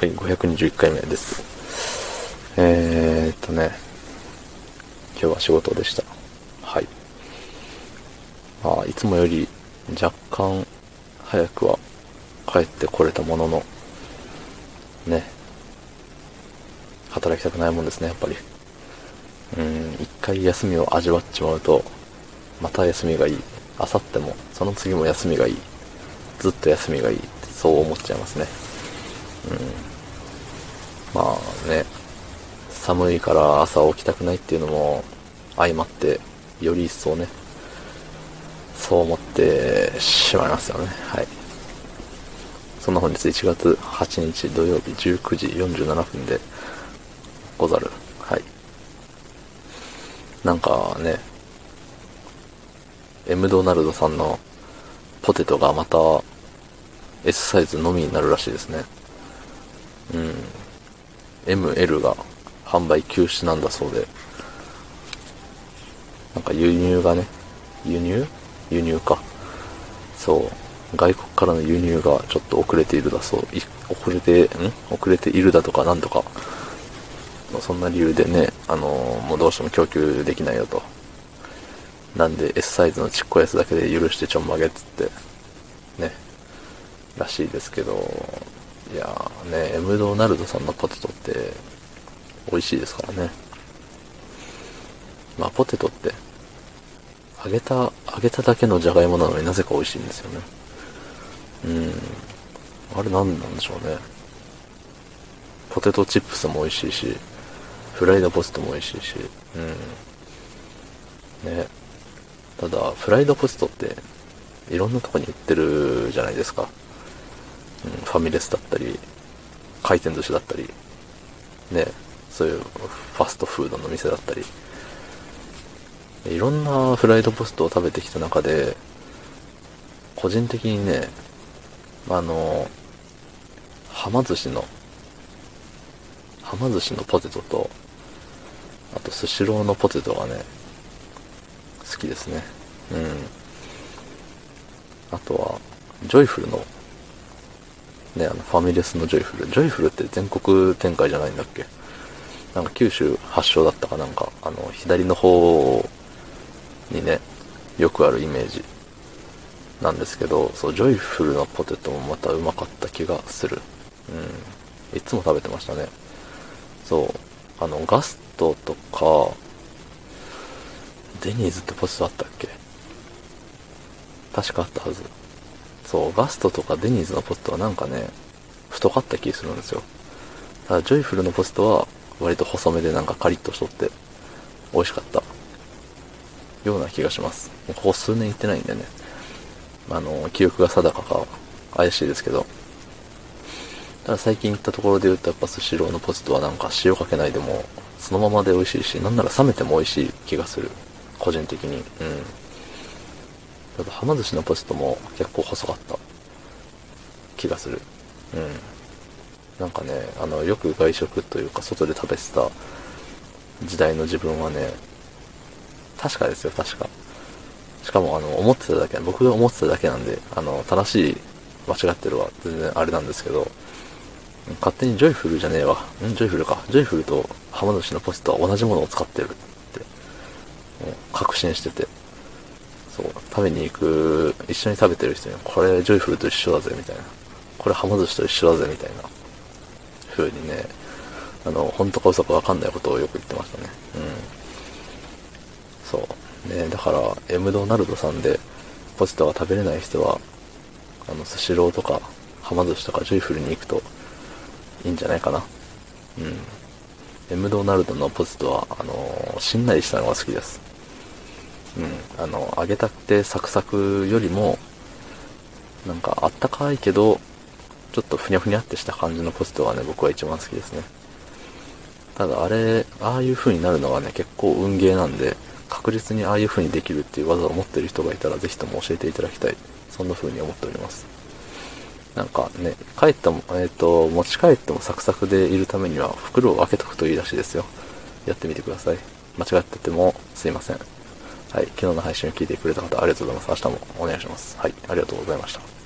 はい、521回目です。えー、っとね、今日は仕事でした。はい。まあ、いつもより若干早くは帰ってこれたものの、ね、働きたくないもんですね、やっぱり。うん、一回休みを味わっちまうと、また休みがいい。あさっても、その次も休みがいい。ずっと休みがいい。そう思っちゃいますね。うん。まあね、寒いから朝起きたくないっていうのも相まって、より一層ね、そう思ってしまいますよね。はい。そんな本日1月8日土曜日19時47分でござる。はい。なんかね、エムドナルドさんのポテトがまた S サイズのみになるらしいですね。うん。ML が販売休止なんだそうで、なんか輸入がね、輸入？輸入か。そう。外国からの輸入がちょっと遅れているだそう。遅れて、ん？遅れているだとかなんとか。そんな理由でね、あのー、もうどうしても供給できないよと。なんで S サイズのちっこいやつだけで許してちょんまげっつって、ね、らしいですけど、いやーね、エムドナルドさんのポテトって美味しいですからね。まあポテトって、揚げた、揚げただけのじゃがいもなのになぜか美味しいんですよね。うん。あれ何なんでしょうね。ポテトチップスも美味しいし、フライドポテトも美味しいし、うん。ね。ただ、フライドポテトって、いろんなとこに売ってるじゃないですか。ファミレスだったり、回転寿司だったり、ね、そういうファストフードの店だったり、いろんなフライドポストを食べてきた中で、個人的にね、あの、はま寿司の、はま寿司のポテトと、あとスシローのポテトがね、好きですね。うん。あとは、ジョイフルのね、あの、ファミレスのジョイフル。ジョイフルって全国展開じゃないんだっけ？なんか九州発祥だったかなんか、あの、左の方にね、よくあるイメージなんですけど、そう、ジョイフルのポテトもまたうまかった気がする。うん。いつも食べてましたね。そう、あの、ガストとか、デニーズってポテトあったっけ？確かあったはず。そう、ガストとかデニーズのポテトはなんかね、太かった気するんですよ。ただ、ジョイフルのポテトは割と細めでなんかカリッとしとって美味しかったような気がします。もうここ数年行ってないんでね。あの、記憶が定かか怪しいですけど。ただ最近行ったところで言うとやっぱスシローのポストはなんか塩かけないでもそのままで美味しいし、なんなら冷めても美味しい気がする。個人的に。うん。やっぱはま寿司のポストも結構細かった気がする。うん。なんかね、あの、よく外食というか外で食べてた時代の自分はね、確かですよ、確か。しかも、あの、思ってただけ、僕が思ってただけなんで、あの、正しい、間違ってるは全然あれなんですけど、勝手にジョイフルじゃねえわ。んジョイフルか。ジョイフルとはま寿司のポストは同じものを使ってるって、確信してて。そう、食べに行く、一緒に食べてる人に、これジョイフルと一緒だぜ、みたいな。これはま寿司と一緒だぜ、みたいな。風にね、あの、本当か嘘かわかんないことをよく言ってましたね。うん。そう。ね、だから、エムドナルドさんで、ポテトが食べれない人は、あの、スシローとか、はま寿司とかジョイフルに行くと、いいんじゃないかな。うん。エムドナルドのポテトは、あのしんなりしたのが好きです。うん、あの、揚げたてサクサクよりも、なんかあったかいけど、ちょっとふにゃふにゃってした感じのポストがね、僕は一番好きですね。ただあれ、ああいう風になるのはね、結構運ゲーなんで、確実にああいう風にできるっていう技を持ってる人がいたら、ぜひとも教えていただきたい。そんな風に思っております。なんかね、帰っても、えっ、ー、と、持ち帰ってもサクサクでいるためには、袋を開けとくといいらしいですよ。やってみてください。間違っててもすいません。はい、昨日の配信を聞いてくれた方ありがとうございます。明日もお願いします。はい、ありがとうございました。